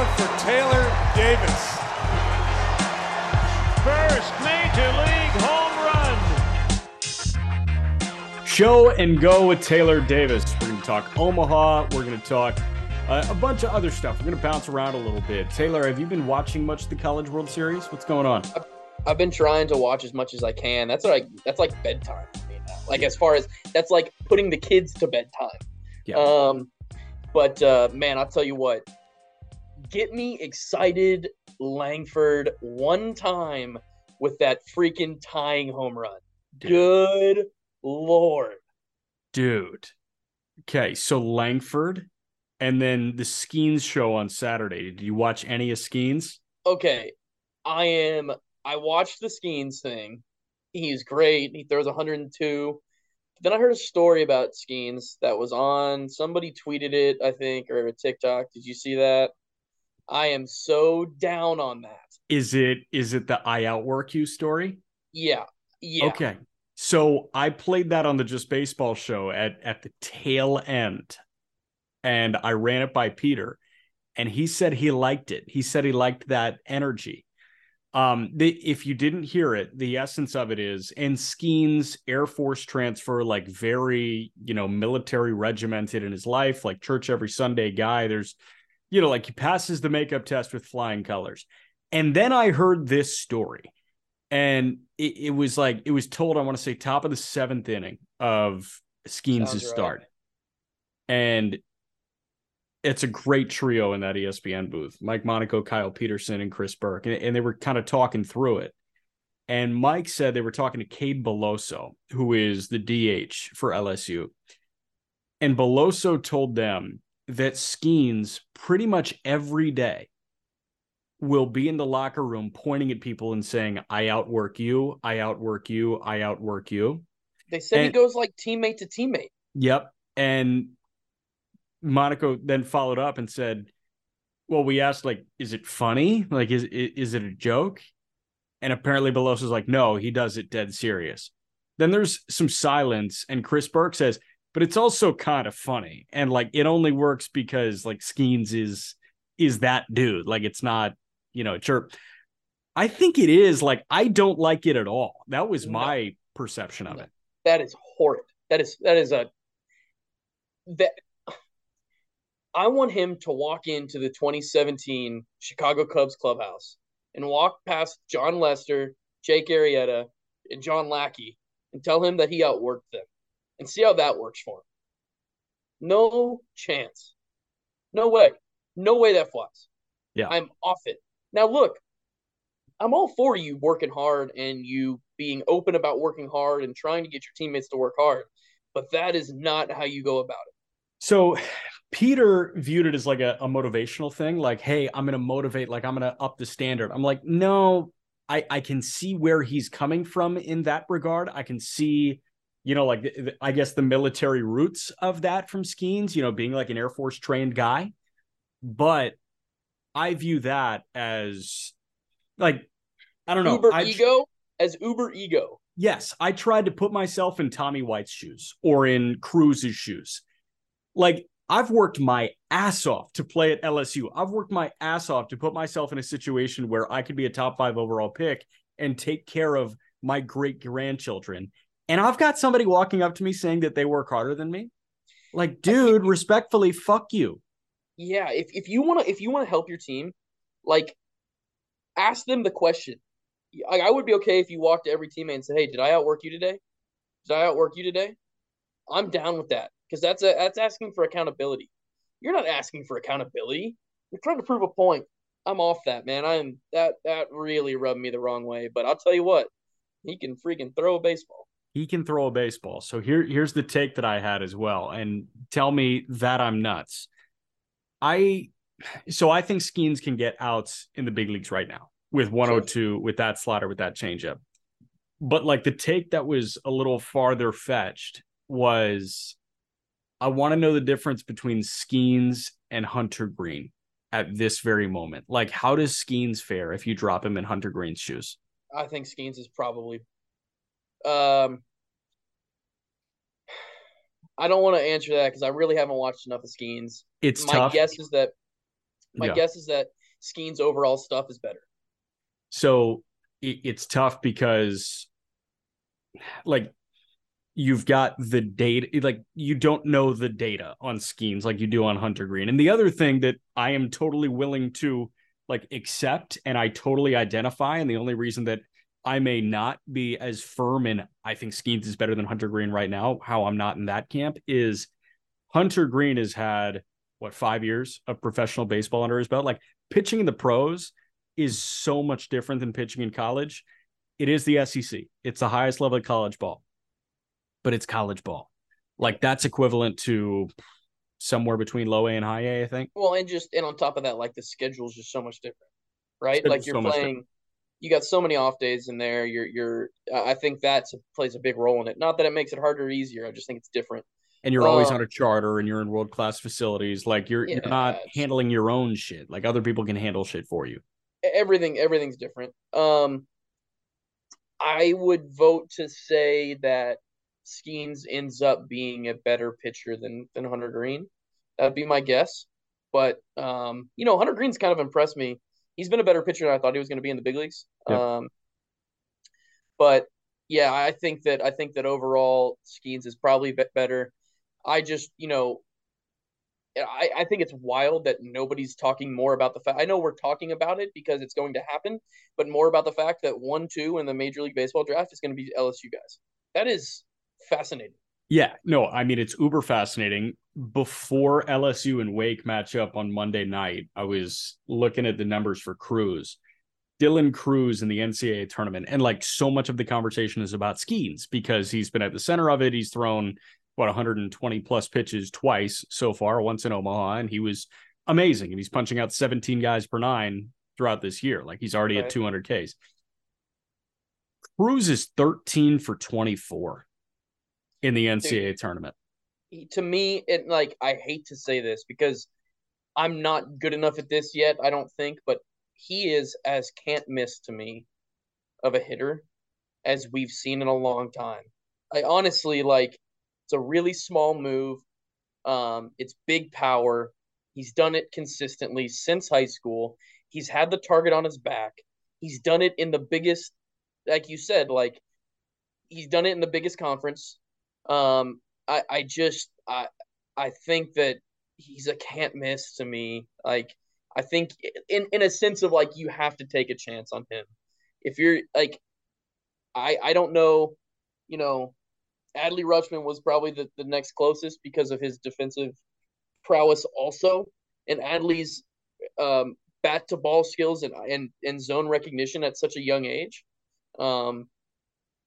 moment for Taylor Davis. First major league home run. Show and go with Taylor Davis. We're going to talk Omaha. We're going to talk uh, a bunch of other stuff. We're going to bounce around a little bit. Taylor, have you been watching much of the College World Series? What's going on? I've been trying to watch as much as I can. That's like that's like bedtime for me now. Like as far as that's like putting the kids to bedtime. Yeah. Um, but uh, man, I'll tell you what. Get me excited, Langford, one time with that freaking tying home run. Dude. Good lord. Dude. Okay, so Langford and then the Skenes show on Saturday. Did you watch any of Skenes? Okay, I am. I watched the Skenes thing. He's great. He throws 102. Then I heard a story about Skenes that was on. Somebody tweeted it, I think, or a TikTok. Did you see that? I am so down on that. Is it is it the I outwork you story? Yeah, yeah. Okay. So I played that on the Just Baseball show at at the tail end, and I ran it by Peter, and he said he liked it. He said he liked that energy. Um, the, if you didn't hear it, the essence of it is in Skenes' Air Force transfer, like very you know military regimented in his life, like church every Sunday guy. There's, you know, like he passes the makeup test with flying colors. And then I heard this story and it, it was like it was told i want to say top of the seventh inning of skenes' right. start and it's a great trio in that espn booth mike monaco kyle peterson and chris burke and, and they were kind of talking through it and mike said they were talking to cade beloso who is the dh for lsu and beloso told them that skenes pretty much every day will be in the locker room pointing at people and saying, I outwork you, I outwork you, I outwork you. They said he goes like teammate to teammate. Yep. And Monaco then followed up and said, Well, we asked, like, is it funny? Like, is is, is it a joke? And apparently Beloso's like, no, he does it dead serious. Then there's some silence, and Chris Burke says, but it's also kind of funny. And like it only works because like Skenes is is that dude. Like it's not, you know, chirp. I think it is like I don't like it at all. That was No. my perception of No. it. That is horrid. That is that is a that I want him to walk into the 2017 Chicago Cubs clubhouse and walk past Jon Lester, Jake Arrieta, and John Lackey and tell him that he outworked them and see how that works for him. No chance. No way. No way that flies. Yeah. I'm off it. Now look, I'm all for you working hard and you being open about working hard and trying to get your teammates to work hard, but that is not how you go about it. So Peter viewed it as like a, a motivational thing, like, hey, I'm gonna motivate, like I'm gonna up the standard. I'm like, no, I I can see where he's coming from in that regard. I can see, you know, like the- I guess the military roots of that from Skenes, you know, being like an Air Force trained guy. But I view that as like I don't know. Uber I, ego as Uber ego. Yes, I tried to put myself in Tommy White's shoes or in Crews's shoes. Like I've worked my ass off to play at LSU. I've worked my ass off to put myself in a situation where I could be a top 5 overall pick and take care of my great grandchildren. And I've got somebody walking up to me saying that they work harder than me. Like, dude, respectfully, fuck you. Yeah, if, if you want to if you want to help your team, like ask them the question. Like, I would be okay if you walked to every teammate and said, "Hey, did I outwork you today? Did I outwork you today?" I'm down with that because that's a that's asking for accountability. You're not asking for accountability. You're trying to prove a point. I'm off that, man. I'm that that really rubbed me the wrong way. But I'll tell you what, he can freaking throw a baseball. He can throw a baseball. So here, here's the take that I had as well. And tell me that I'm nuts. I so I think Skenes can get outs in the big leagues right now with 102, with that slider, with that changeup. But like the take that was a little farther fetched was I want to know the difference between Skenes and Hunter Greene at this very moment. Like, how does Skenes fare if you drop him in Hunter Greene's shoes? I think Skenes is probably. Um, I don't want to answer that because I really haven't watched enough of Skenes. It's my tough. guess is that my Yeah. guess is that Skenes overall stuff is better. So it, it's tough because, like, you've got the data, like, you don't know the data on Skenes like you do on Hunter Greene. And the other thing that I am totally willing to like accept and I totally identify, and the only reason that I may not be as firm in I think Skenes is better than Hunter Greene right now, how I'm not in that camp is Hunter Greene has had what five years of professional baseball under his belt. Like pitching in the pros is so much different than pitching in college. It is the SEC. It's the highest level of college ball, but it's college ball. Like that's equivalent to somewhere between low A and high A, I think. Well, and just and on top of that, like the schedule is just so much different, right? Schedule's like you're so playing, you got so many off days in there. You're you're. I think that plays a big role in it. Not that it makes it harder or easier. I just think it's different. And you're always Uh, on a charter and you're in world class facilities. Like you're you're not handling your own shit. Like other people can handle shit for you. Everything everything's different. Um, I would vote to say that Skenes ends up being a better pitcher than than Hunter Greene. That'd be my guess. But um, you know, Hunter Greene's kind of impressed me. He's been a better pitcher than I thought he was going to be in the big leagues. Um, but yeah, I think that I think that overall Skenes is probably be- better. I just, you know, I, I think it's wild that nobody's talking more about the fact. I know we're talking about it because it's going to happen, but more about the fact that one, two in the Major League Baseball draft is going to be LSU guys. That is fascinating. Yeah, no, I mean it's uber fascinating. Before LSU and Wake match up on Monday night, I was looking at the numbers for Crews. Dylan Crews in the NCAA tournament, and like so much of the conversation is about Skenes because he's been at the center of it. He's thrown what 120 plus pitches twice so far, once in Omaha, and he was amazing. And he's punching out 17 guys per nine throughout this year. Like he's already Right. at 200 Ks. Crews is 13 for 24 in the NCAA tournament. To me, it like I hate to say this because I'm not good enough at this yet. I don't think, but he is as can't miss to me of a hitter as we've seen in a long time. I honestly like it's a really small move. Um, it's big power. He's done it consistently since high school. He's had the target on his back. He's done it in the biggest, like you said, like he's done it in the biggest conference. Um, I, I just, I, I think that he's a can't miss to me. Like, I think in in a sense of like you have to take a chance on him. If you're like, I, I don't know, you know, Adley Rutschman was probably the, the next closest because of his defensive prowess also. And Adley's um, bat to ball skills and, and, and zone recognition at such a young age. Um,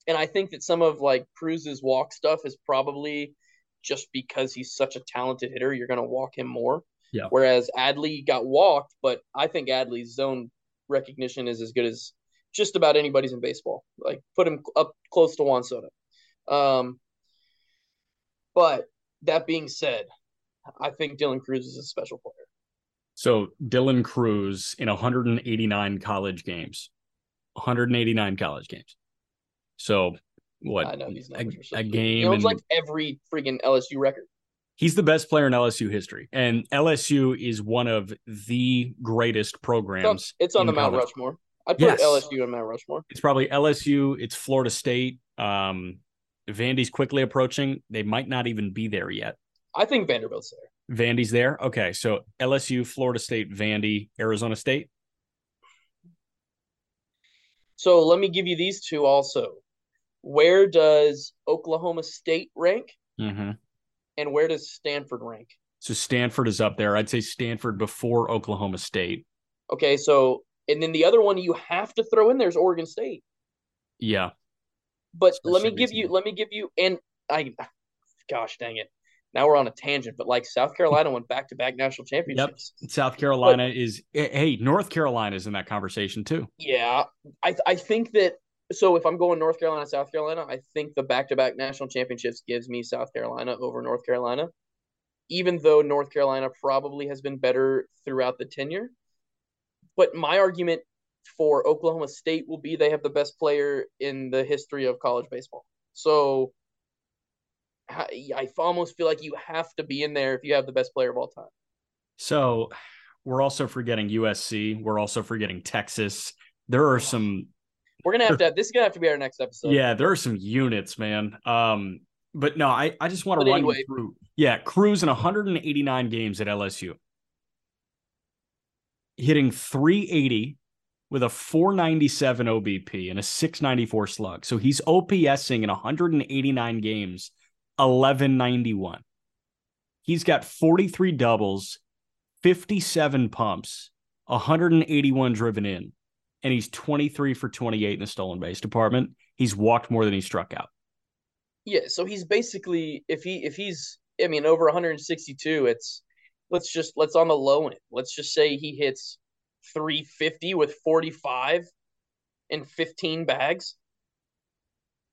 and I think that some of like Crews's walk stuff is probably just because he's such a talented hitter, you're going to walk him more. Yeah. Whereas Adley got walked, but I think Adley's zone recognition is as good as just about anybody's in baseball. Like put him up close to Juan Soto. Um, but that being said, I think Dylan Crews is a special player. So Dylan Crews in 189 college games, 189 college games. So what? I know these a, are so a game. Know, it's like every freaking LSU record. he's the best player in LSU history, and LSU is one of the greatest programs. it's on the Mount college. Rushmore. I put Yes. LSU on Mount Rushmore. It's probably LSU. It's Florida State. Um, Vandy's quickly approaching. They might not even be there yet. I think Vanderbilt's there. Vandy's there. Okay, so LSU, Florida State, Vandy, Arizona State. So let me give you these two also. Where does Oklahoma State rank, Mm-hmm. and where does Stanford rank? So Stanford is up there. I'd say Stanford before Oklahoma State. Okay, so and then the other one you have to throw in there is Oregon State. Yeah. But let me give you, let me give you, and I, gosh dang it, now we're on a tangent. But like South Carolina went back to back national championships. South Carolina is hey, North Carolina's in that conversation too. Yeah, I I think that so if I'm going North Carolina, South Carolina, I think the back to back national championships gives me South Carolina over North Carolina. Even though North Carolina probably has been better throughout the tenure. But my argument for Oklahoma State will be they have the best player in the history of college baseball. So I almost feel like you have to be in there if you have the best player of all time. So we're also forgetting USC. We're also forgetting Texas. There are some. We're gonna have to. Have, this is gonna have to be our next episode. Yeah, there are some units, man. Um, but no, I I just want to run anyway. through. Yeah, Crews in 189 games at LSU, hitting 380 with a 497 OBP and a 694 slug. So he's OPSing in 189 games 1191. He's got 43 doubles, 57 pumps, 181 driven in, and he's 23 for 28 in the stolen base department. He's walked more than he struck out. Yeah, so he's basically if he if he's I mean over 162, it's let's just let's on the low end. Let's just say he hits 350 with 45 and 15 bags.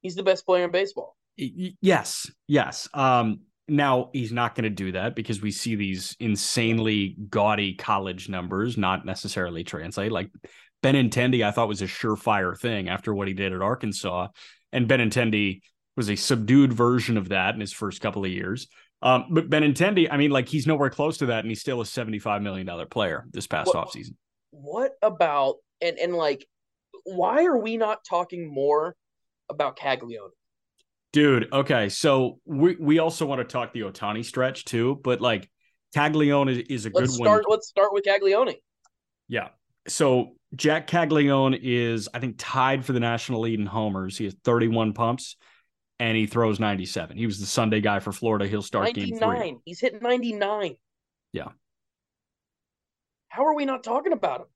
He's the best player in baseball. Yes, yes. Um, now he's not going to do that because we see these insanely gaudy college numbers not necessarily translate. Like Benintendi, I thought was a surefire thing after what he did at Arkansas, and Benintendi was a subdued version of that in his first couple of years. Um, but Benintendi, I mean, like he's nowhere close to that, and he's still a seventy-five million dollar player this past What- offseason. What about and and like why are we not talking more about Caglianone? Dude, okay. So we we also want to talk the Ohtani stretch too, but like Caglianone is, is a Let's good start one. let's start with Caglianone. Yeah. So Jac Caglianone is, I think, tied for the national lead in homers. He has 31 pumps and he throws 97. He was the Sunday guy for Florida. He'll start game three. 99. He's hit 99. Yeah. How are we not talking about him?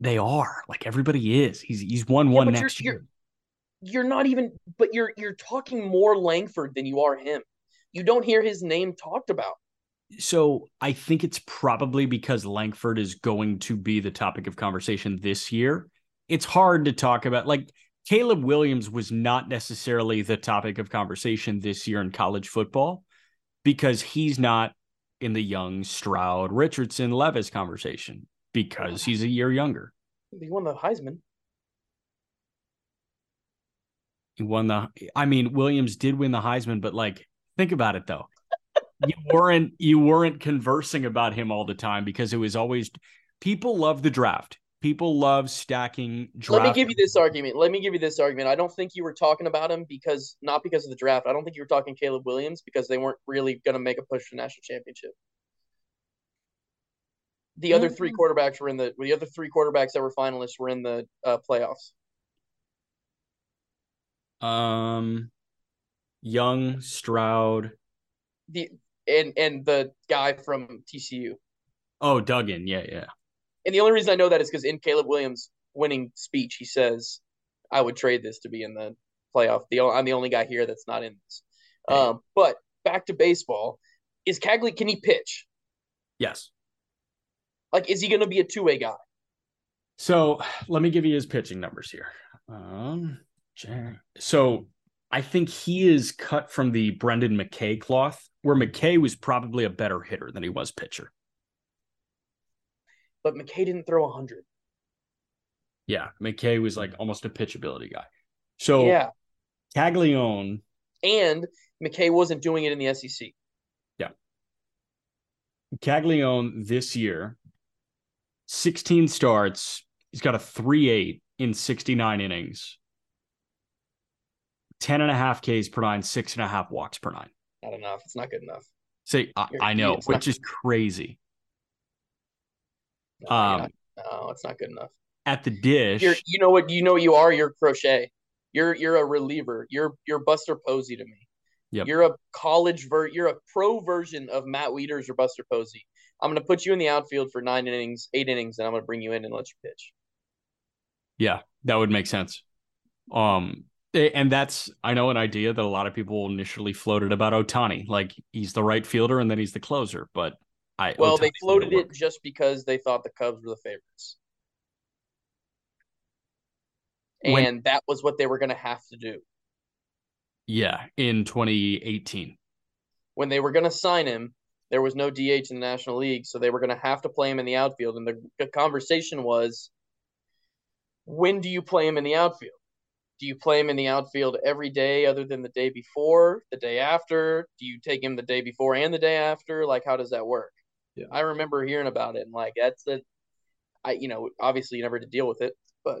They are like everybody is. He's he's won Yeah, one you're- next you're- year. You're not even but you're you're talking more Langford than you are him. You don't hear his name talked about. So I think it's probably because Langford is going to be the topic of conversation this year. It's hard to talk about. Like Caleb Williams was not necessarily the topic of conversation this year in college football because he's not in the young Stroud, Richardson, Levis conversation because he's a year younger. He won the Heisman. He won the. I mean, Williams did win the Heisman, but like, think about it though. You weren't you weren't conversing about him all the time because it was always people love the draft. People love stacking draft. Let me give you this argument. Let me give you this argument. I don't think you were talking about him because not because of the draft. I don't think you were talking Caleb Williams because they weren't really going to make a push the national championship. The other three quarterbacks were in the the other three quarterbacks that were finalists were in the uh, playoffs. Um, Young Stroud. The and and the guy from TCU. Oh, Duggan. Yeah, yeah. And the only reason I know that is because in Caleb Williams' winning speech, he says, "I would trade this to be in the playoff." The I'm the only guy here that's not in this. Um, but back to baseball, is Cagley? Can he pitch? Yes. Like, is he going to be a two way guy? So let me give you his pitching numbers here. Um, so I think he is cut from the Brendan McKay cloth, where McKay was probably a better hitter than he was pitcher. But McKay didn't throw hundred. Yeah, McKay was like mm. almost a pitchability guy. So Yeah, Caglianone, and McKay wasn't doing it in the SEC. Yeah, Caglianone this year, 16 starts. He's got a 3-8 in 69 innings. 10 and a half Ks per nine, six and a half walks per nine. Not enough. It's not good enough. Say, I, I know, which is crazy. No, Um, no, it's not good enough. At the dish, You're, you know what? You know what you are. You're crochet. You're you're a reliever. You're you're Buster Posey to me. Yep. You're a college ver. You're a pro version of Matt Wieters or Buster Posey. I'm gonna put you in the outfield for nine innings, eight innings, and I'm gonna bring you in and let you pitch. Yeah, that would make sense. Um, and that's I know an idea that a lot of people initially floated about Ohtani, like he's the right fielder and then he's the closer. But I Well, they floated it just because they thought the Cubs were the favorites, When- and that was what they were gonna have to do Yeah, in 2018. when they were gonna sign him. There was no DH in the National League, so they were gonna have to play him in the outfield. And the, the conversation was, when do you play him in the outfield? Do you play him in the outfield every day other than the day before, the day after? Do you take him the day before and the day after? Like, how does that work? Yeah. I remember hearing about it and like that's the, I you know obviously you never had to deal with it, but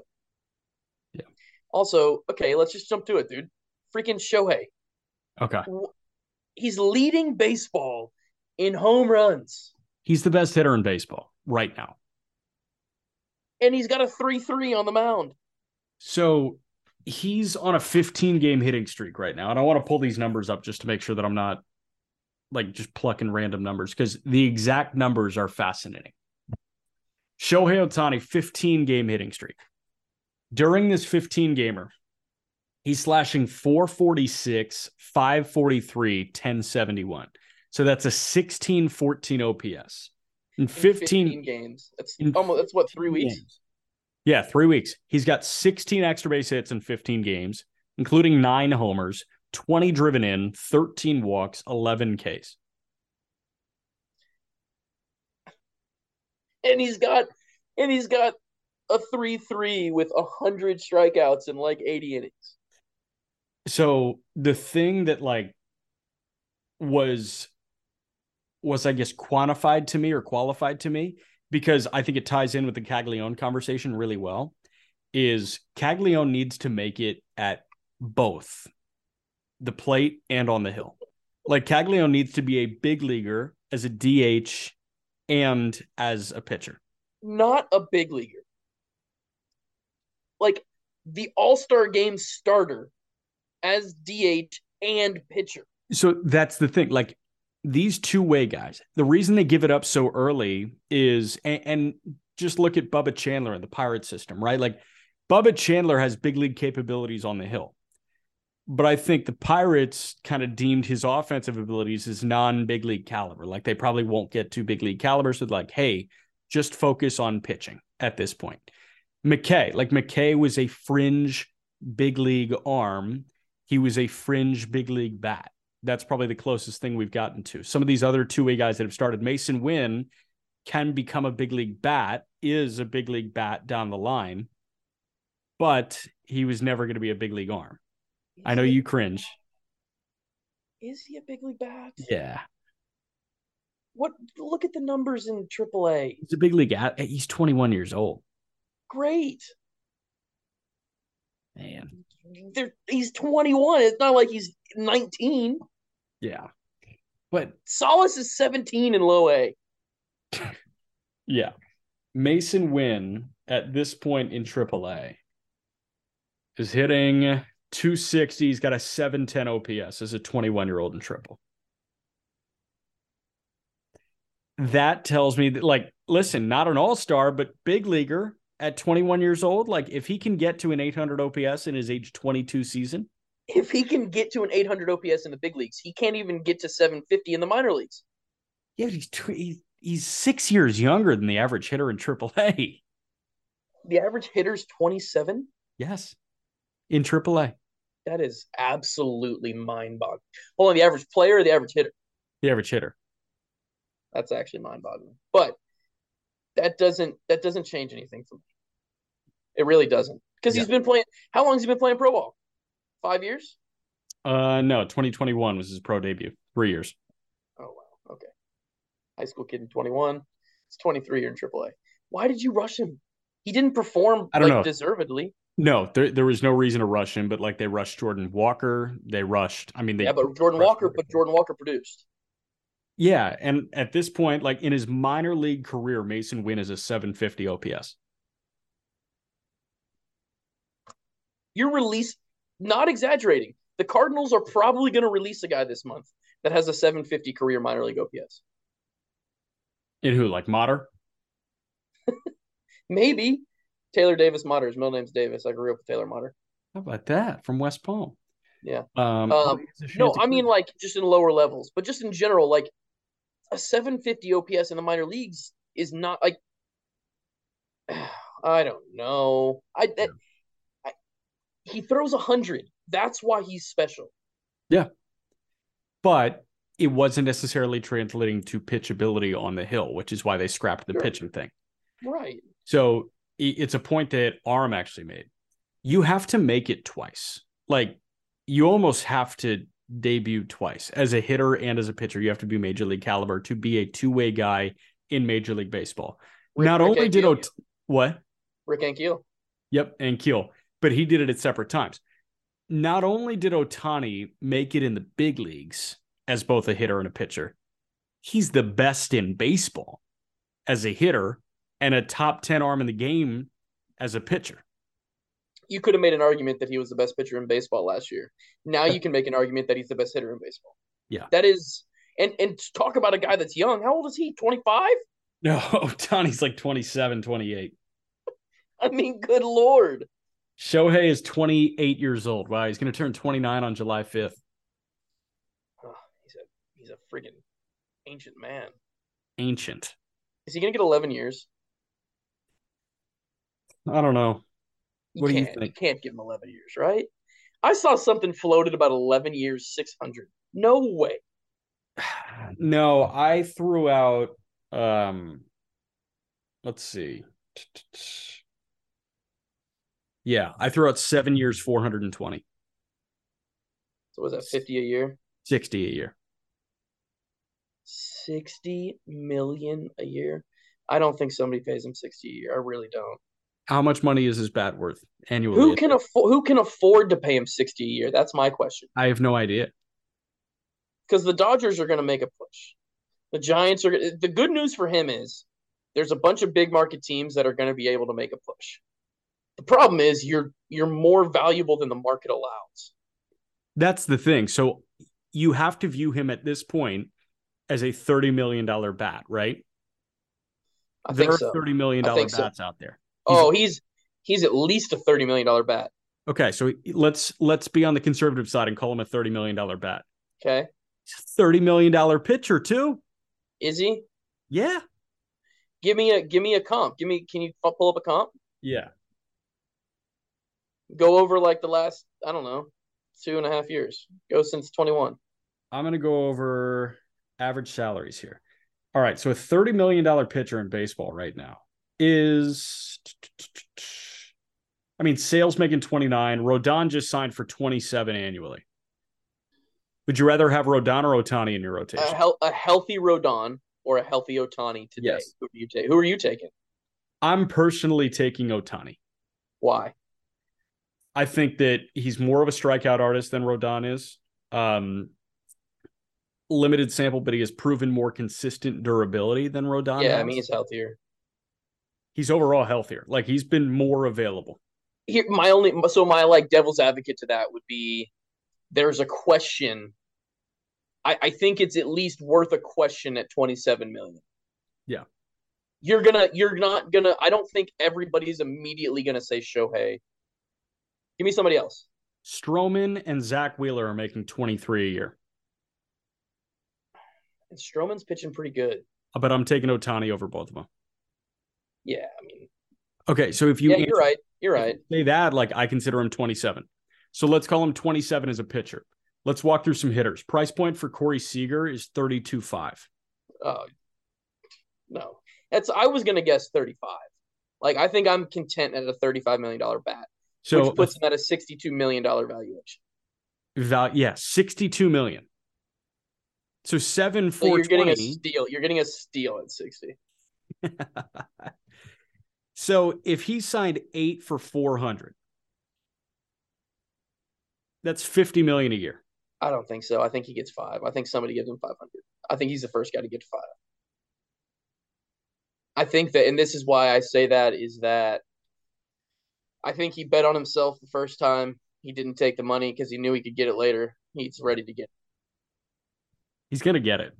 Yeah. Also, okay, let's just jump to it, dude. Freaking Shohei, Okay. he's leading baseball in home runs, He's the best hitter in baseball right now. and he's got a three three on the mound. So he's on a 15 game hitting streak right now. And I want to pull these numbers up just to make sure that I'm not like just plucking random numbers because the exact numbers are fascinating. Shohei Ohtani, 15 game hitting streak. During this 15 gamer, he's slashing 446, 543, 1071. So that's a 16 14 OPS. In in 15, games. That's almost that's what three weeks. games. Yeah, three weeks. He's got 16 extra base hits in 15 games, including nine homers, 20 driven in, 13 walks, 11 Ks. and he's got and he's got a three three with a hundred strikeouts in like eighty innings. So the thing that like was was I guess quantified to me or qualified to me because I think it ties in with the Caglianone conversation really well is Caglianone needs to make it at both the plate and on the hill. Like Caglianone needs to be a big leaguer as a DH and as a pitcher. Not a big leaguer. Like the All Star Game starter as DH and pitcher. So that's the thing. Like these two way guys, the reason they give it up so early is, and, and just look at Bubba Chandler in the Pirate system, right? Like Bubba Chandler has big league capabilities on the hill. But I think the Pirates kind of deemed his offensive abilities as non big league caliber. Like they probably won't get to big league caliber. So, like, hey, just focus on pitching at this point. McKay, like McKay was a fringe big league arm. He was a fringe big league bat. That's probably the closest thing we've gotten to. Some of these other two way guys that have started, Masyn Winn can become a big league bat, is a big league bat down the line, but he was never going to be a big league arm. Is I know you cringe. Is he a big league bat? Yeah. What? Look at the numbers in AAA. He's a big league at he's 21 years old. Great. Man. They're, he's 21. It's not like he's 19. Yeah. But Solace is 17 in low A. yeah. Masyn Winn at this point in AAA is hitting 260. He's got a 710 OPS as a 21 year old in triple. That tells me that, like, listen, not an all star, but big leaguer at 21 years old. Like, if he can get to an 800 OPS in his age 22 season, If he can get to an 800 OPS in the big leagues, he can't even get to 750 in the minor leagues. yeah, he's, tw- he's, he's six years younger than the average hitter in AAA. The average hitter's 27. Yes. In AAA. That is absolutely mind boggling. Hold on, the average player or the average hitter? The average hitter. That's actually mind boggling. But that doesn't that doesn't change anything for me. It really doesn't. Because he's been playing how long has he been playing pro ball? Five years? Uh, no, 2021 was his pro debut. Three years. Oh wow. Okay. High school kid in 21. It's 23 year in AAA. Why did you rush him? He didn't perform I don't like know. deservedly. No, there, there was no reason to rush him, but like they rushed Jordan Walker. They rushed, I mean, they, yeah, but Jordan Walker, but Jordan Walker produced. yeah. And at this point, like in his minor league career, Masyn Winn is a 750 OPS. You're released, not exaggerating. The Cardinals are probably going to release a guy this month that has a 750 career minor league OPS. In who? Like Motter? Maybe Taylor Davis Motter. His middle name's Davis. I grew up with Taylor Motter. How about that from West Palm? Yeah. Um, Um, he has a No, I mean like just in lower levels, but just in general, like a 750 OPS in the minor leagues is not like I don't know. I, that, I he throws a hundred. That's why he's special. Yeah. But it wasn't necessarily translating to pitchability on the hill, which is why they scrapped the Sure. pitching thing. Right. So it's a point that Arm actually made. you have to make it twice. Like you almost have to debut twice as a hitter and as a pitcher. You have to be major league caliber to be a two way guy in Major League Baseball. Rick- Not Rick only did Ot- what? Rick Ankiel. Yep, and Keel, but he did it at separate times. Not only did Ohtani make it in the big leagues as both a hitter and a pitcher, he's the best in baseball as a hitter and a top 10 arm in the game as a pitcher. You could have made an argument that he was the best pitcher in baseball last year. Now you can make an argument that he's the best hitter in baseball. Yeah. That is and and talk about a guy that's young. How old is he? 25? No, Ohtani's like 27, 28. I mean, good lord. Shohei is 28 years old. Wow, he's going to turn 29 on July 5th. Oh, he's a he's a freaking ancient man. Ancient. Is he gonna get 11 years? I don't know. You What do you can't, think? can't give him 11 years, right? I saw something floated about 11 years, 600. No way. No, I threw out um let's see. Yeah, I threw out 7 years 420. So was that 50 a year? 60 a year. 60 million a year? I don't think somebody pays him 60 a year. I really don't. How much money is his bat worth annually? Who can afford who can afford to pay him 60 a year? That's my question. I have no idea. Because the Dodgers are going to make a push. The Giants are the good news for him is there's a bunch of big market teams that are going to be able to make a push. The problem is you're you're more valuable than the market allows. That's the thing. So you have to view him at this point as a $30 million bat, right? I there think are so. $30 million think so. bats out there. Oh, he's he's at least a 30 million dollar bat. Okay, so let's let's be on the conservative side and call him a $30 million bat. Okay. $30 million pitcher too. Is he? Yeah. Give me a give me a comp. Give me can you pull up a comp? Yeah. Go over like the last, I don't know, two and a half years. Go since 21. I'm going to go over average salaries here. All right. So a $30 million pitcher in baseball right now is, I mean, Sale's making 29. Rodon just signed for 27 annually. Would you rather have Rodon or Ohtani in your A, rotation? hel- a healthy Rodon or a healthy Ohtani today. Yes. Who are you take? Who are you taking? I'm personally taking Ohtani. Why? I think that he's more of a strikeout artist than Rodon is. Um, limited sample, but he has proven more consistent durability than Rodon. yeah, I mean he's healthier. he's overall healthier. Like he's been more available. Here, my only so my like devil's advocate to that would be there's a question. I, I think it's at least worth a question at 27 million. Yeah. You're gonna you're not gonna I don't think everybody's immediately gonna say Shohei. Give me somebody else. Stroman and Zack Wheeler are making 23 a year. And Stroman's pitching pretty good. But I'm taking Ohtani over both of them. Yeah, I mean, Okay, so if you yeah, answer- you're right. You're right. say that, like I consider him 27. So let's call him 27 as a pitcher. Let's walk through some hitters. Price point for Corey Seager is 32.5. Oh uh, no, that's I was gonna guess 35. Like I think I'm content at a 35 million dollar bat, So which puts him at a 62 million dollar valuation. val- yeah, 62 million. So seven So you're getting a steal. You're getting a steal at 60. so if he signed eight for 400, that's 50 million a year. I don't think so. I think he gets five. I think somebody gives him 500. I think he's the first guy to get five. I think that, and this is why I say that, is that I think he bet on himself the first time. He didn't take the money because he knew he could get it later. He's ready to get it. He's going to get it.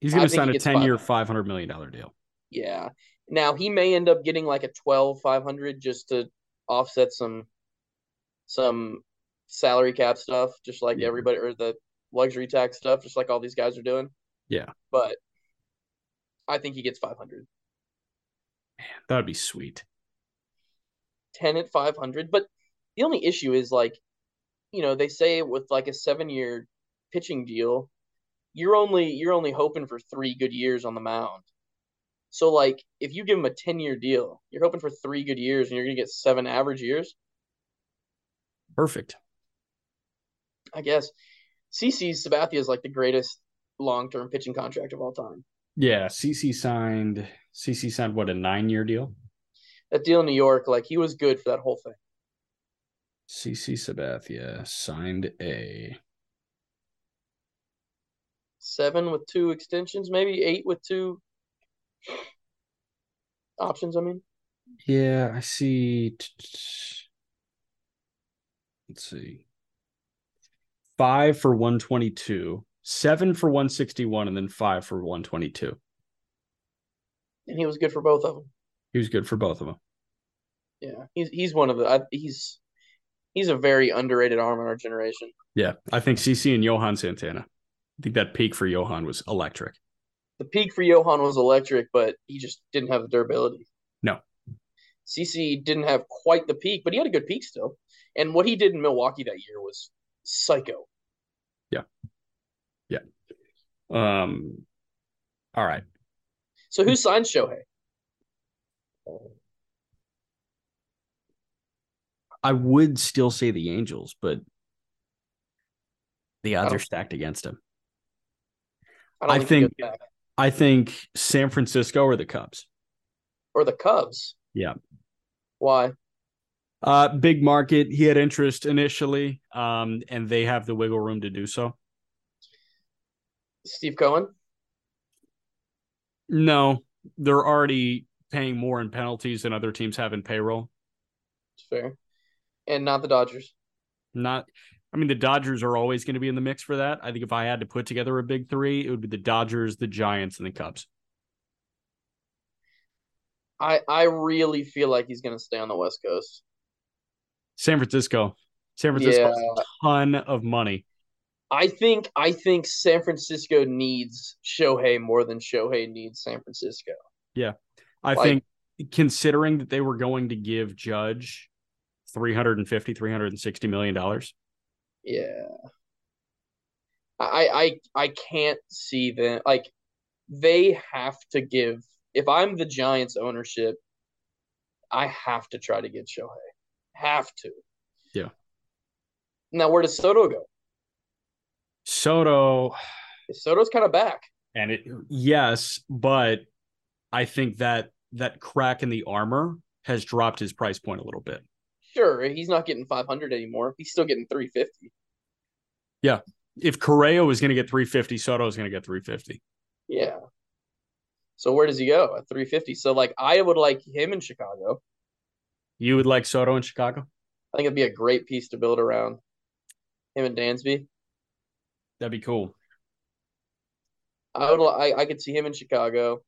He's going to sign a gets 10 year, $500 million deal. Yeah. Now he may end up getting like a 12 500 just to offset some some salary cap stuff, just like Yeah. everybody or the luxury tax stuff, just like all these guys are doing. Yeah. But I think he gets 500. Man, That would be sweet. 10 at 500, but the only issue is like you know, they say with like a 7-year pitching deal, you're only you're only hoping for 3 good years on the mound. So like if you give him a 10-year deal, you're hoping for 3 good years and you're going to get 7 average years. Perfect. I guess. CC Sabathia is like the greatest long term pitching contract of all time. Yeah, CC signed. CC signed what a nine year deal. That deal in New York, like he was good for that whole thing. CC Sabathia signed a Seven with two extensions, maybe eight with two options. I mean, Yeah, I see. Let's see. Five for 122, seven for 161, and then five for 122. and he was good for both of them. He was good for both of them. Yeah, he's he's one of the I, he's he's a very underrated arm in our generation. Yeah, I think CC and Johan Santana. I think that peak for Johan was electric. The peak for Johan was electric, but he just didn't have the durability. No. CC didn't have quite the peak, but he had a good peak still. And what he did in Milwaukee that year was psycho. Yeah. Yeah. Um, all right. So who signed Shohei? I would still say the Angels, but the odds are stacked against him. I he think- I think San Francisco or the Cubs. or the Cubs. Yeah. Why? Uh, big market. He had interest initially, um, and they have the wiggle room to do so. Steve Cohen? No, they're already paying more in penalties than other teams have in payroll. It's fair. And not the Dodgers. Not, I mean, the Dodgers are always going to be in the mix for that. I think if I had to put together a big three, it would be the Dodgers, the Giants, and the Cubs. I I really feel like he's gonna stay on the West Coast. San Francisco. San Francisco has Yeah. a ton of money. I think I think San Francisco needs Shohei more than Shohei needs San Francisco. I Like- think considering that they were going to give Judge 350, 360 million dollars. Yeah. I I I can't see them like they have to give if I'm the Giants ownership, I have to try to get Shohei. Have to. Yeah. Now where does Soto go? Soto, Soto's kind of back. and it yes, but I think that that crack in the armor has dropped his price point a little bit. Sure, he's not getting 500 anymore. He's still getting 350. Yeah. If Correa was going to get 350, Soto is going to get 350. Yeah. So where does he go at 350? So like I would like him in Chicago. You would like Soto in Chicago? I think it'd be a great piece to build around him and Dansby. That'd be cool. I would I, I could see him in Chicago.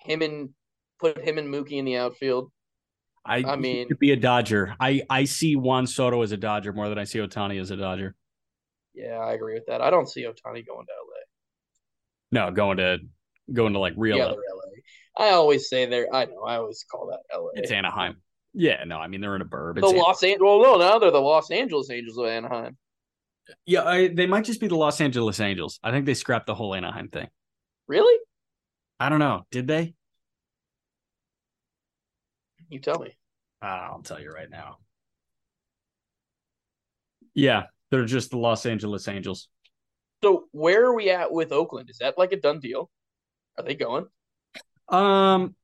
Him and put him and Mookie in the outfield. I, I mean- could be a Dodger. I I see Juan Soto as a Dodger more than I see Ohtani as a Dodger. Yeah, I agree with that. I don't see Ohtani going to LA. No, going to going to like real. Yeah, LA. I always say they're I know, I always call that LA. It's Anaheim. Yeah, no, I mean they're in a burb. the It's An- Los Angeles well no, now they're the Los Angeles Angels of Anaheim. yeah, I, they might just be the Los Angeles Angels. I think they scrapped the whole Anaheim thing. Really? I don't know. Did they? You tell me. Uh, I'll tell you right now. Yeah, they're just the Los Angeles Angels. So where are we at with Oakland? Is that like a done deal? Are they going? Um,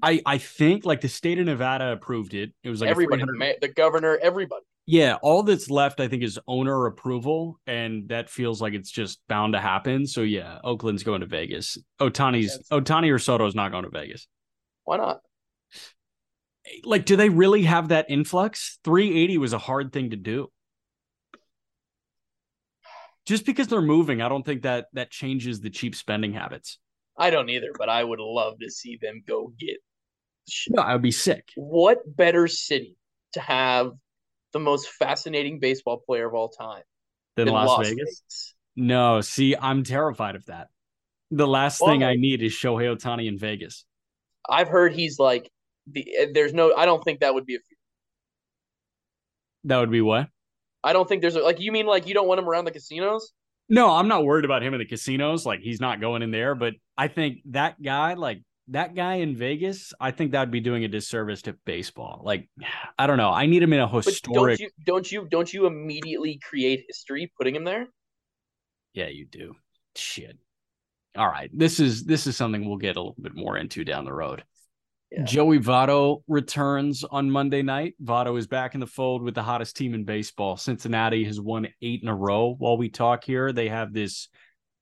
I I think like the state of Nevada approved it. It was like everybody, 300 the governor, everybody. Yeah, all that's left, I think, is owner approval, and that feels like it's just bound to happen. So yeah, Oakland's going to Vegas. Ohtani's. Ohtani or Soto's not going to Vegas. Why not? Like, do they really have that influx? 380 was a hard thing to do. Just because they're moving, I don't think that that changes the cheap spending habits. I don't either, but I would love to see them go get. No, I would be sick. What better city to have the most fascinating baseball player of all time Than than Las, Vegas? No, see, I'm terrified of that. The last thing I need is Shohei Ohtani in Vegas. I've heard he's like the. There's no. I don't think that would be a. That would be what? I don't think there's a, like you mean like you don't want him around the casinos. No, I'm not worried about him in the casinos. Like he's not going in there, but I think that guy, like that guy in Vegas, I think that'd be doing a disservice to baseball. Like, I don't know. I need him in a historic. don't you don't you don't you immediately create history putting him there? Yeah, you do. Shit. All right. This is this is something we'll get a little bit more into down the road. Yeah. Joey Votto returns on Monday night. Votto is back in the fold with the hottest team in baseball. Cincinnati has won eight in a row. While we talk here, they have this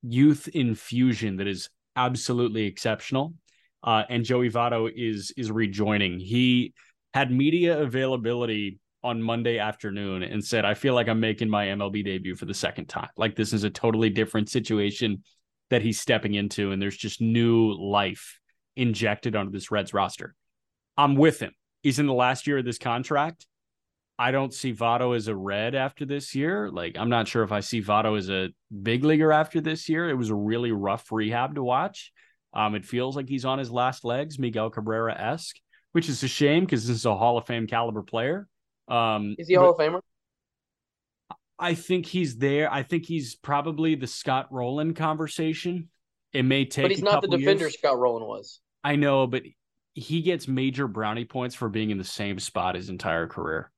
youth infusion that is absolutely exceptional. Uh, and Joey Votto is is rejoining. He had media availability on Monday afternoon and said, "I feel like I'm making my MLB debut for the second time. Like this is a totally different situation that he's stepping into, and there's just new life injected onto this Reds roster. I'm with him. He's in the last year of this contract. I don't see Votto as a red after this year. Like, I'm not sure if I see Votto as a big leaguer after this year. It was a really rough rehab to watch. Um, it feels like he's on his last legs, Miguel Cabrera esque, which is a shame because this is a Hall of Fame caliber player. Um, Is he a Hall of Famer? I think he's there. I think he's probably the Scott Rolen conversation. It may take, But he's not the defender years. Scott Rolen was. I know, but he gets major brownie points for being in the same spot his entire career.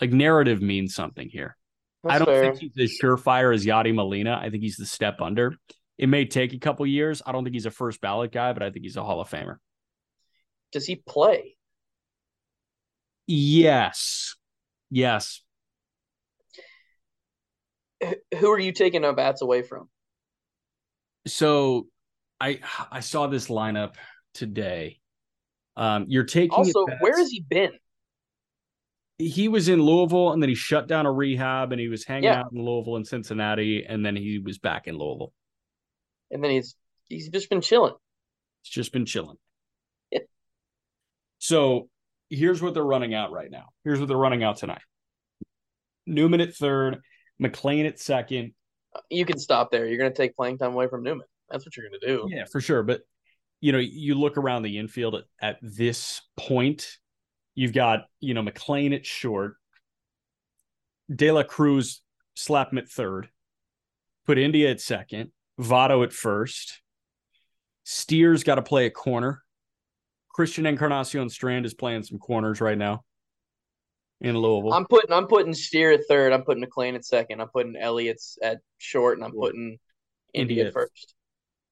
Like narrative means something here. That's I don't fair. think he's as surefire as Yadi Molina. I think he's the step under. It may take a couple years. I don't think he's a first ballot guy, but I think he's a Hall of Famer. Does he play? Yes. Yes. Who are you taking our bats away from? So I I saw this lineup today. Um, you're taking Also, where has he been? he was in Louisville and then he shut down a rehab and he was hanging Yeah. out in Louisville and Cincinnati and then he was back in Louisville. And then he's he's just been chilling. It's just been chilling. Yeah. So here's what they're running out right now. Here's what they're running out tonight. Newman at third, McLain at second. You can stop there. You're going to take playing time away from Newman. That's what you're going to do. Yeah, for sure. But you know, you look around the infield at, at this point, you've got, you know, McLain at short, De La Cruz slap him at third, put India at second, Votto at first. Steers got to play a corner. Christian Encarnacion Strand is playing some corners right now in Louisville. I'm putting I'm putting Steer at third. I'm putting McLain at second. I'm putting Elly's at short, and I'm putting India India at first.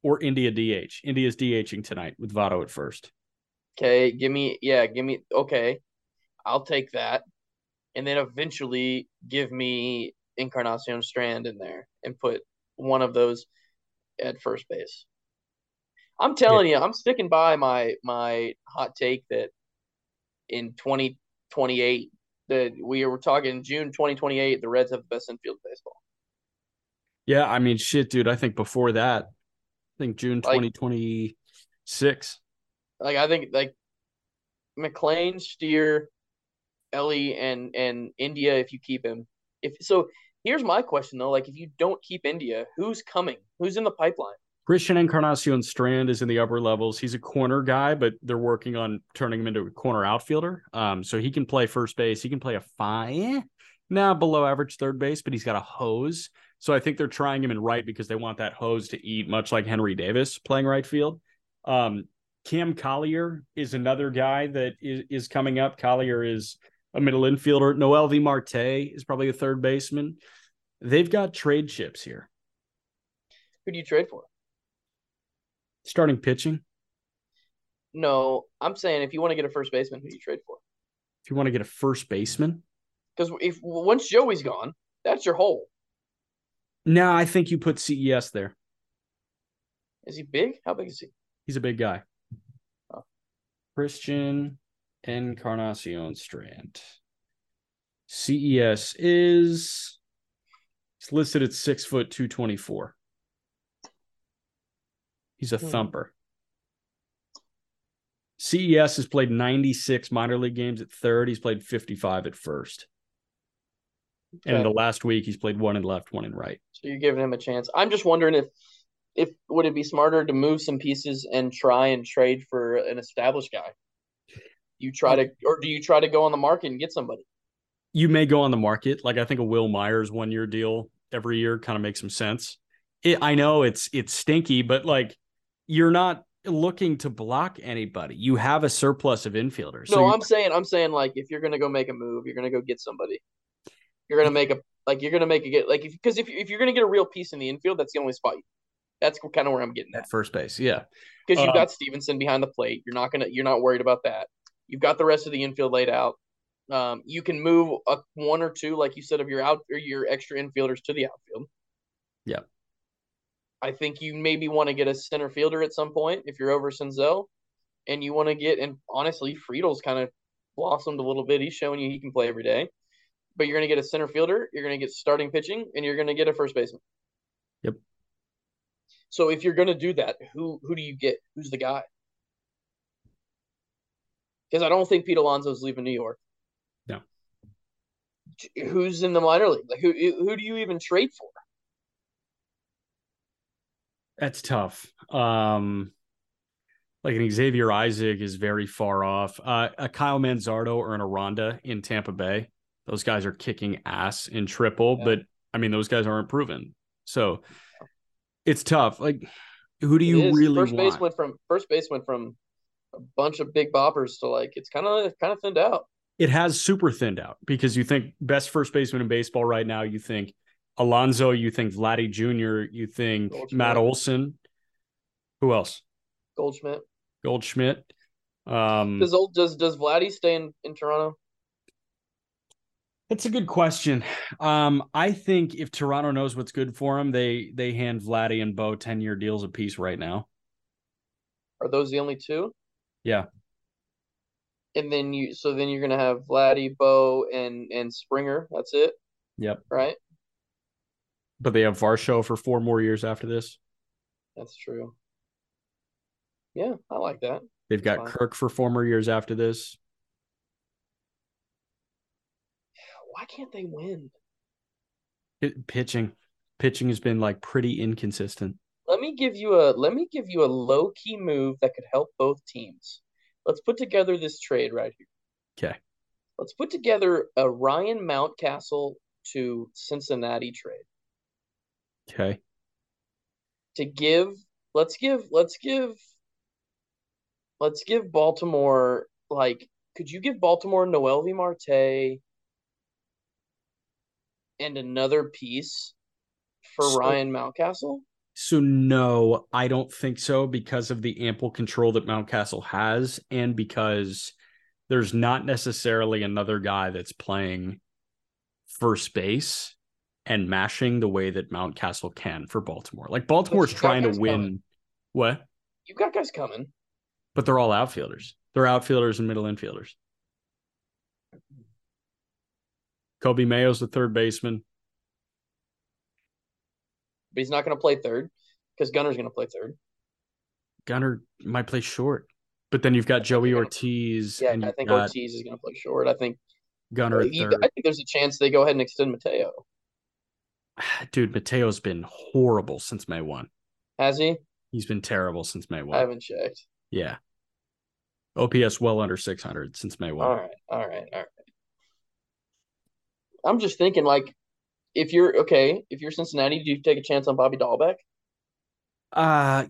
or India DH. India's DHing tonight with Votto at first. Okay, give me yeah, give me okay. I'll take that, and then eventually give me Encarnacion Strand in there and put one of those at first base. I'm telling you, I'm sticking by my my hot take that in 2028 that we were talking June 2028, the Reds have the best infield baseball. Yeah, I mean, shit, dude. I think before that, I think June Like- 2026. Like I think like McLain, Steer, Elly, and and India if you keep him. If so, here's my question though: like if you don't keep India, who's coming? Who's in the pipeline? Christian Encarnacion Strand is in the upper levels. He's a corner guy, but they're working on turning him into a corner outfielder. Um, so he can play first base. He can play a fine, now below average third base, but he's got a hose. So I think they're trying him in right because they want that hose to eat, much like Henry Davis playing right field. Um, Cam Collier is another guy that is, is coming up. Collier is a middle infielder. Noelvi Marte is probably a third baseman. They've got trade chips here. Who do you trade for? Starting pitching. No, I'm saying if you want to get a first baseman, who do you trade for? If you want to get a first baseman, Because if once Joey's gone, that's your hole. no, I think you put CES there. Is he big? How big is he? He's a big guy. Oh. Christian Encarnacion Strand. CES is it's listed at six foot two twenty four. He's a Hmm. thumper. CES has played 96 minor league games at third. He's played 55 at first. And in the last week, he's played one in left, one in right. So you're giving him a chance. I'm just wondering if if would it be smarter to move some pieces and try and trade for an established guy? You try to or do you try to go on the market and get somebody? You may go on the market. Like I think a Wil Myers one year deal every year kind of makes some sense. It, I know it's it's stinky, but like you're not looking to block anybody. You have a surplus of infielders. No, So I'm saying I'm saying like if you're gonna go make a move, you're gonna go get somebody. You're gonna make a like you're gonna make a get like if because if if you're gonna get a real piece in the infield, that's the only spot. You, that's kind of where I'm getting at at first base. Yeah. because you've Uh, got Stephenson behind the plate. You're not gonna you're not worried about that. You've got the rest of the infield laid out. Um, you can move a one or two, like you said, of your out or your extra infielders to the outfield. Yeah. I think you maybe want to get a center fielder at some point if you're over Senzel, and you want to get and honestly, Friedl's kind of blossomed a little bit. He's showing you he can play every day. But you're going to get a center fielder, you're going to get starting pitching, and you're going to get a first baseman. Yep. So if you're going to do that, who who do you get? Who's the guy? Because I don't think Pete Alonso's leaving New York. Who's in the minor league? Like who who do you even trade for? That's tough. Um, like an Xavier Isaac is very far off. Uh, a Kyle Manzardo or an Aranda in Tampa Bay. Those guys are kicking ass in triple, Yeah. but I mean, those guys aren't proven. So it's tough. Like, who do you really first want? base went from first base went from a bunch of big boppers to like it's kind of kind of thinned out. It has super thinned out because you think best first baseman in baseball right now. You think Alonso, you think Vladdy Jr., you think Matt Olson. Who else? Goldschmidt. Goldschmidt. Um, Does old does does Vladdy stay in, in Toronto? That's a good question. Um, I think if Toronto knows what's good for him, they they hand Vladdy and Bo ten year deals apiece right now. Are those the only two? Yeah. And then you so then you're gonna have Vladdy, Bo, and and Springer. That's it, Yep. right? But they have Varsho for four more years after this. That's true. Yeah, I like that. They've got Fine. Kirk for four more years after this. Why can't they win? It- pitching, pitching has been like pretty inconsistent. Let me give you a let me give you a low key move that could help both teams. Let's put together this trade right here. Okay. Let's put together a Ryan Mountcastle to Cincinnati trade Okay. to give. Let's give. Let's give. Let's give Baltimore like. Could you give Baltimore Noelvi Marte and another piece for So- Ryan Mountcastle? So no, I don't think so because of the ample control that Mountcastle has, and because there's not necessarily another guy that's playing first base and mashing the way that Mountcastle can for Baltimore. Like Baltimore's trying to win coming. what? You've got guys coming. But they're all outfielders. They're outfielders and middle infielders. Coby Mayo's the third baseman. But he's not going to play third because Gunnar's going to play third. Gunnar might play short. But then you've got Joey Ortiz Yeah, and I think Ortiz is going to play short. I think Gunnar. I think there's a chance they go ahead and extend Mateo. Dude, Mateo's been horrible since May 1. Has he? He's been terrible since May 1. I haven't checked. Yeah. OPS well under 600 since May 1. All right, all right, all right. I'm just thinking, like, if you're okay, if you're Cincinnati, do you take a chance on Bobby Dalbec? Uh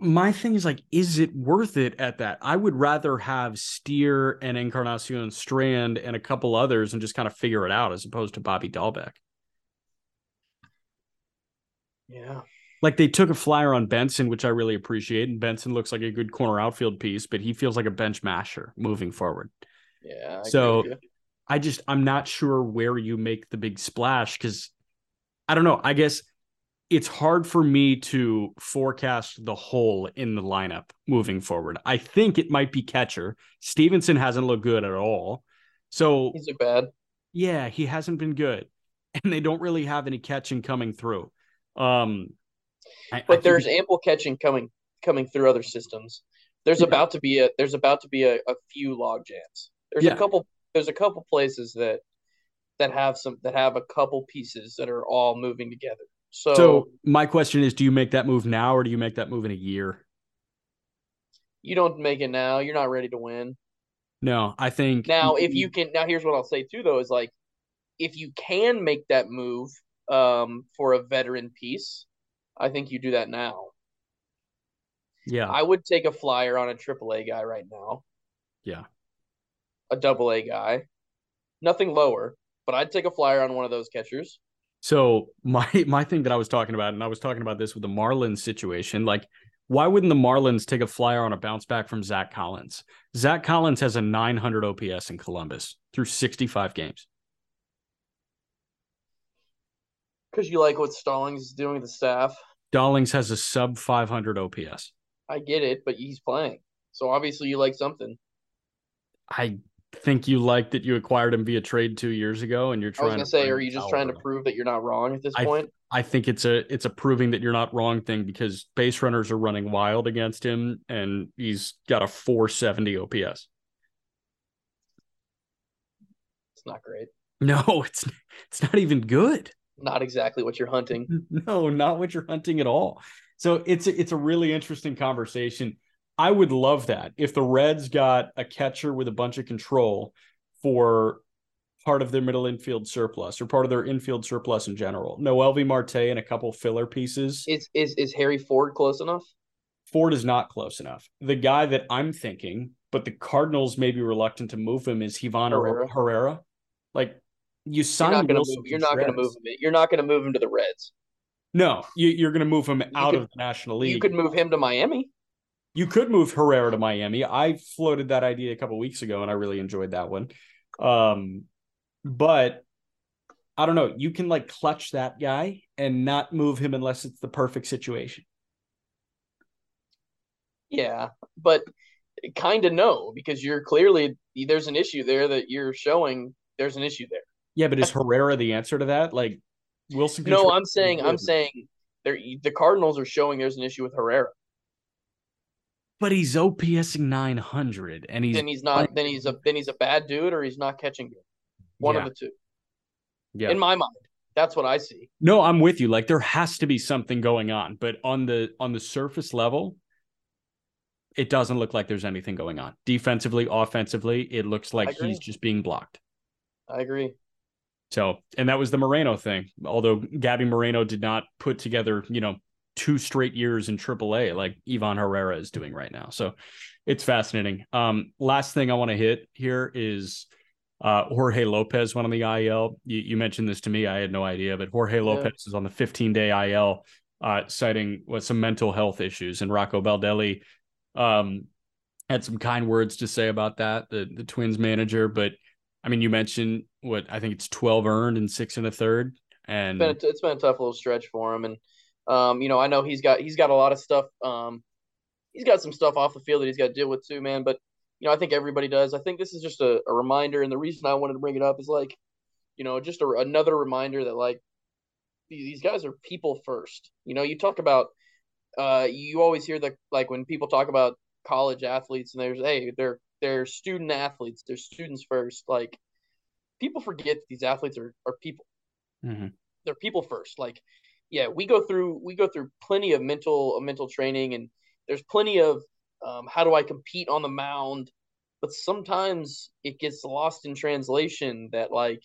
my thing is like, is it worth it at that? I would rather have Steer and Encarnacion Strand and a couple others and just kind of figure it out as opposed to Bobby Dalbec. Yeah, Like they took a flyer on Benson, which I really appreciate, and Benson looks like a good corner outfield piece, but he feels like a bench masher moving forward. yeah. I So-. I just I'm not sure where you make the big splash because I don't know. I guess it's hard for me to forecast the hole in the lineup moving forward. I think it might be catcher. Stephenson hasn't looked good at all. So he's bad. yeah, he hasn't been good. And they don't really have any catching coming through. Um I- I But think there's ample catching coming coming through other systems. There's Yeah. about to be a there's about to be a, a few log jams. There's Yeah. a couple there's a couple places that that have some that have a couple pieces that are all moving together. So, so my question is do you make that move now or do you make that move in a year? you don't make it now, you're not ready to win. No, I think Now, if you can now here's what I'll say too though is like if you can make that move um for a veteran piece, I think you do that now. Yeah. I would take a flyer on a AAA guy right now. Yeah. A double A guy. Nothing lower, but I'd take a flyer on one of those catchers. So my my thing that I was talking about, and I was talking about this with the Marlins situation, like why wouldn't the Marlins take a flyer on a bounce back from Zack Collins? Zack Collins has a 900 OPS in Columbus through 65 games. Because you like what Stallings is doing with the staff. Stallings has a sub 500 OPS. I get it, but he's playing. So obviously you like something. I think you like that you acquired him via trade two years ago, and you're I was trying gonna to say, are you just trying to prove that you're not wrong at this I- point? I think it's a it's a proving that you're not wrong thing because base runners are running wild against him, and he's got a 470 OPS. It's not great. No, it's it's not even good. Not exactly what you're hunting. No, not what you're hunting at all. So it's a, it's a really interesting conversation. I would love that if the Reds got a catcher with a bunch of control for part of their middle infield surplus or part of their infield surplus in general. Noelvi Marte and a couple filler pieces. Is is is Harry Ford close enough? Ford is not close enough. The guy that I'm thinking, but the Cardinals may be reluctant to move him is Ivan Herrera. Herrera. Like you You're not gonna Willson move. You're not gonna move him. You're not gonna move him to the Reds. No, you, you're going to move him out could- of the National League. You could move him to Miami. You could move Herrera to Miami. I floated that idea a couple weeks ago, and I really enjoyed that one. Um, but I don't know. You can like clutch that guy and not move him unless it's the perfect situation. Yeah, but kind of no, because you're clearly there's an issue there that you're showing. There's an issue there. Yeah, but is Herrera the answer to that? Like Willson? No, I'm saying I'm saying the Cardinals are showing there's an issue with Herrera. But he's OPSing 900, and he's then he's not. Then he's a then he's a bad dude, or he's not catching good. One yeah, of the two. yeah. In my mind, that's what I see. No, I'm with you. Like there has to be something going on, but on the on the surface level, it doesn't look like there's anything going on. Defensively, offensively, it looks like he's just being blocked. I agree. So, and that was the Moreno thing. Although Gabby Moreno did not put together, you know, two straight years in AAA like Ivan Herrera is doing right now. So, it's fascinating. Um, last thing I want to hit here is uh, Jorge Lopez went on the IL. You, you mentioned this to me. I had no idea, but Jorge Lopez is on the 15 day IL, uh, citing what some mental health issues. And Rocco Baldelli um, had some kind words to say about that, the, the Twins manager. But I mean, you mentioned what I think it's 12 earned and six and a third. And It's been a, it's been a tough little stretch for him, and um, you know, I know he's got he's got a lot of stuff. Um, he's got some stuff off the field that he's got to deal with too, man. But you know, I think everybody does. I think this is just a, a reminder, and the reason I wanted to bring it up is like, you know, just a, another reminder that like these guys are people first. You know, you talk about uh, you always hear the like when people talk about college athletes and there's hey they're they're student athletes they're students first like people forget that these athletes are, are people Mhm. they're people first like yeah we go through we go through plenty of mental mental training and there's plenty of um, how do i compete on the mound? But sometimes it gets lost in translation that like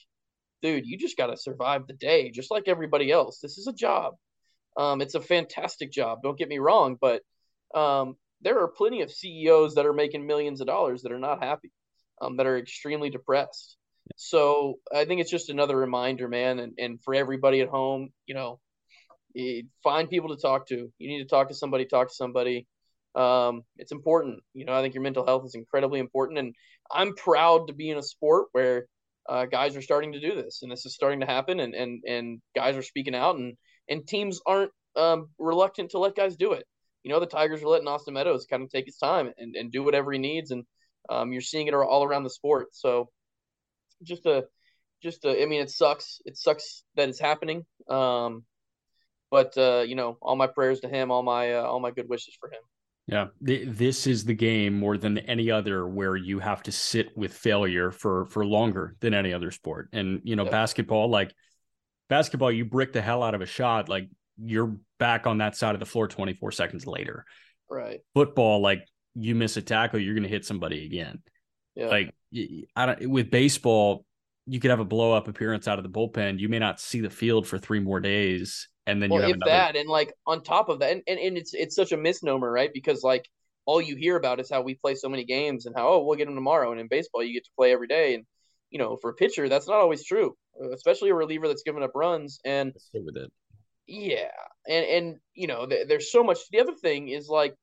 dude you just got to survive the day just like everybody else. This is a job. Um, it's a fantastic job don't get me wrong but um, there are plenty of ceos that are making millions of dollars that are not happy um, that are extremely depressed. So I think it's just another reminder, man, and, and for everybody at home, you know, find people to talk to. You need to talk to somebody, talk to somebody. Um, it's important. You know, I think your mental health is incredibly important, and I'm proud to be in a sport where uh, guys are starting to do this, and this is starting to happen, and and and guys are speaking out, and and teams aren't um, reluctant to let guys do it. You know, the Tigers are letting Austin Meadows kind of take his time and, and do whatever he needs, and um, you're seeing it all around the sport. So just a just a, I mean it sucks. It sucks that it's happening. Um but uh you know, all my prayers to him, all my uh, all my good wishes for him. Yeah, this is the game more than any other where you have to sit with failure for for longer than any other sport. And you know, Yeah. basketball, like basketball, you brick the hell out of a shot, like you're back on that side of the floor 24 seconds later. Right. Football, like you miss a tackle, you're going to hit somebody again. Yeah. Like I don't with baseball, you could have a blow up appearance out of the bullpen. You may not see the field for three more days, and then well, you have if another. that, and like on top of that, and, and, and it's it's such a misnomer, right? Because like all you hear about is how we play so many games and how oh we'll get them tomorrow, and in baseball you get to play every day, and you know for a pitcher that's not always true, especially a reliever that's giving up runs, and with it. yeah, and and you know th- there's so much. The other thing is like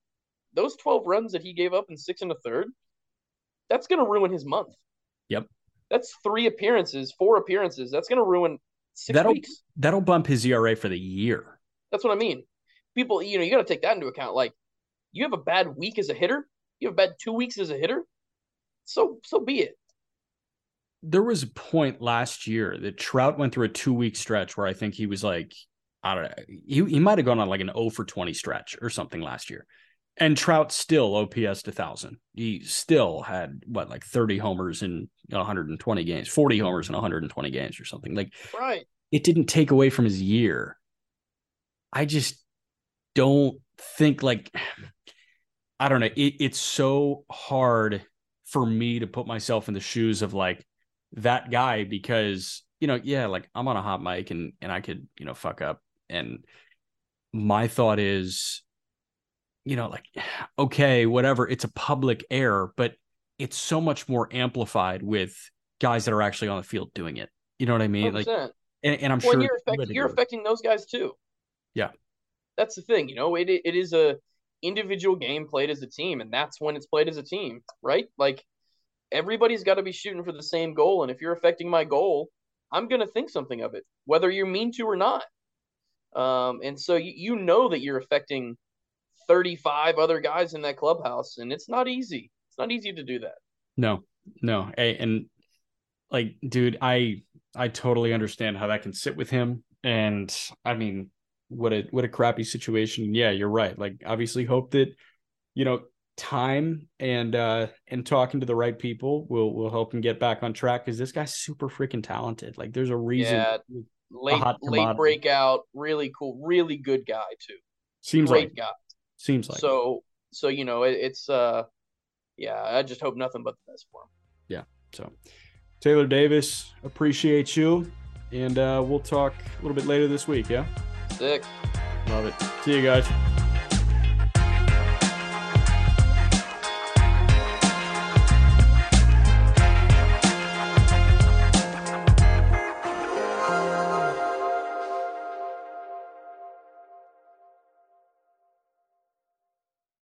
those 12 runs that he gave up in six and a third, that's gonna ruin his month. Yep. That's three appearances, four appearances. That's gonna ruin 6 That'll- weeks. That'll bump his ERA for the year. That's what I mean. People, you know, you got to take that into account. Like, you have a bad week as a hitter, you have a bad two weeks as a hitter. So, so be it. There was a point last year that Trout went through a two week stretch where I think he was like, I don't know, he, he might have gone on like an 0 for 20 stretch or something last year. And Trout still OPS to thousand. He still had what like 30 homers in 120 games, 40 homers in 120 games or something. Like Right. it didn't take away from his year. I just don't think like I don't know. It, it's so hard for me to put myself in the shoes of like that guy because you know, yeah, like I'm on a hot mic and and I could you know fuck up. And my thought is, you know, like okay, whatever. It's a public error, but it's so much more amplified with guys that are actually on the field doing it. You know what I mean? 100%. Like, and, and I'm well, sure you're, affecting, you're affecting those guys too. Yeah. That's the thing. You know, it, it is a individual game played as a team, and that's when it's played as a team, right? Like, everybody's got to be shooting for the same goal. And if you're affecting my goal, I'm going to think something of it, whether you mean to or not. Um, and so you, you know that you're affecting 35 other guys in that clubhouse, and it's not easy. It's not easy to do that. No, no. Hey, and like, dude, I I totally understand how that can sit with him. And I mean, what a what a crappy situation. Yeah, you're right. Like, obviously, hope that you know time and uh and talking to the right people will will help him get back on track because this guy's super freaking talented. Like, there's a reason. Yeah. Late late breakout, really cool, really good guy too. Seems Great like guy. Seems like so so you know it, it's uh yeah i just hope nothing but the best for him Yeah. So, Taylor Davis, appreciate you. And uh, we'll talk a little bit later this week. Yeah. sick Love it. See you guys.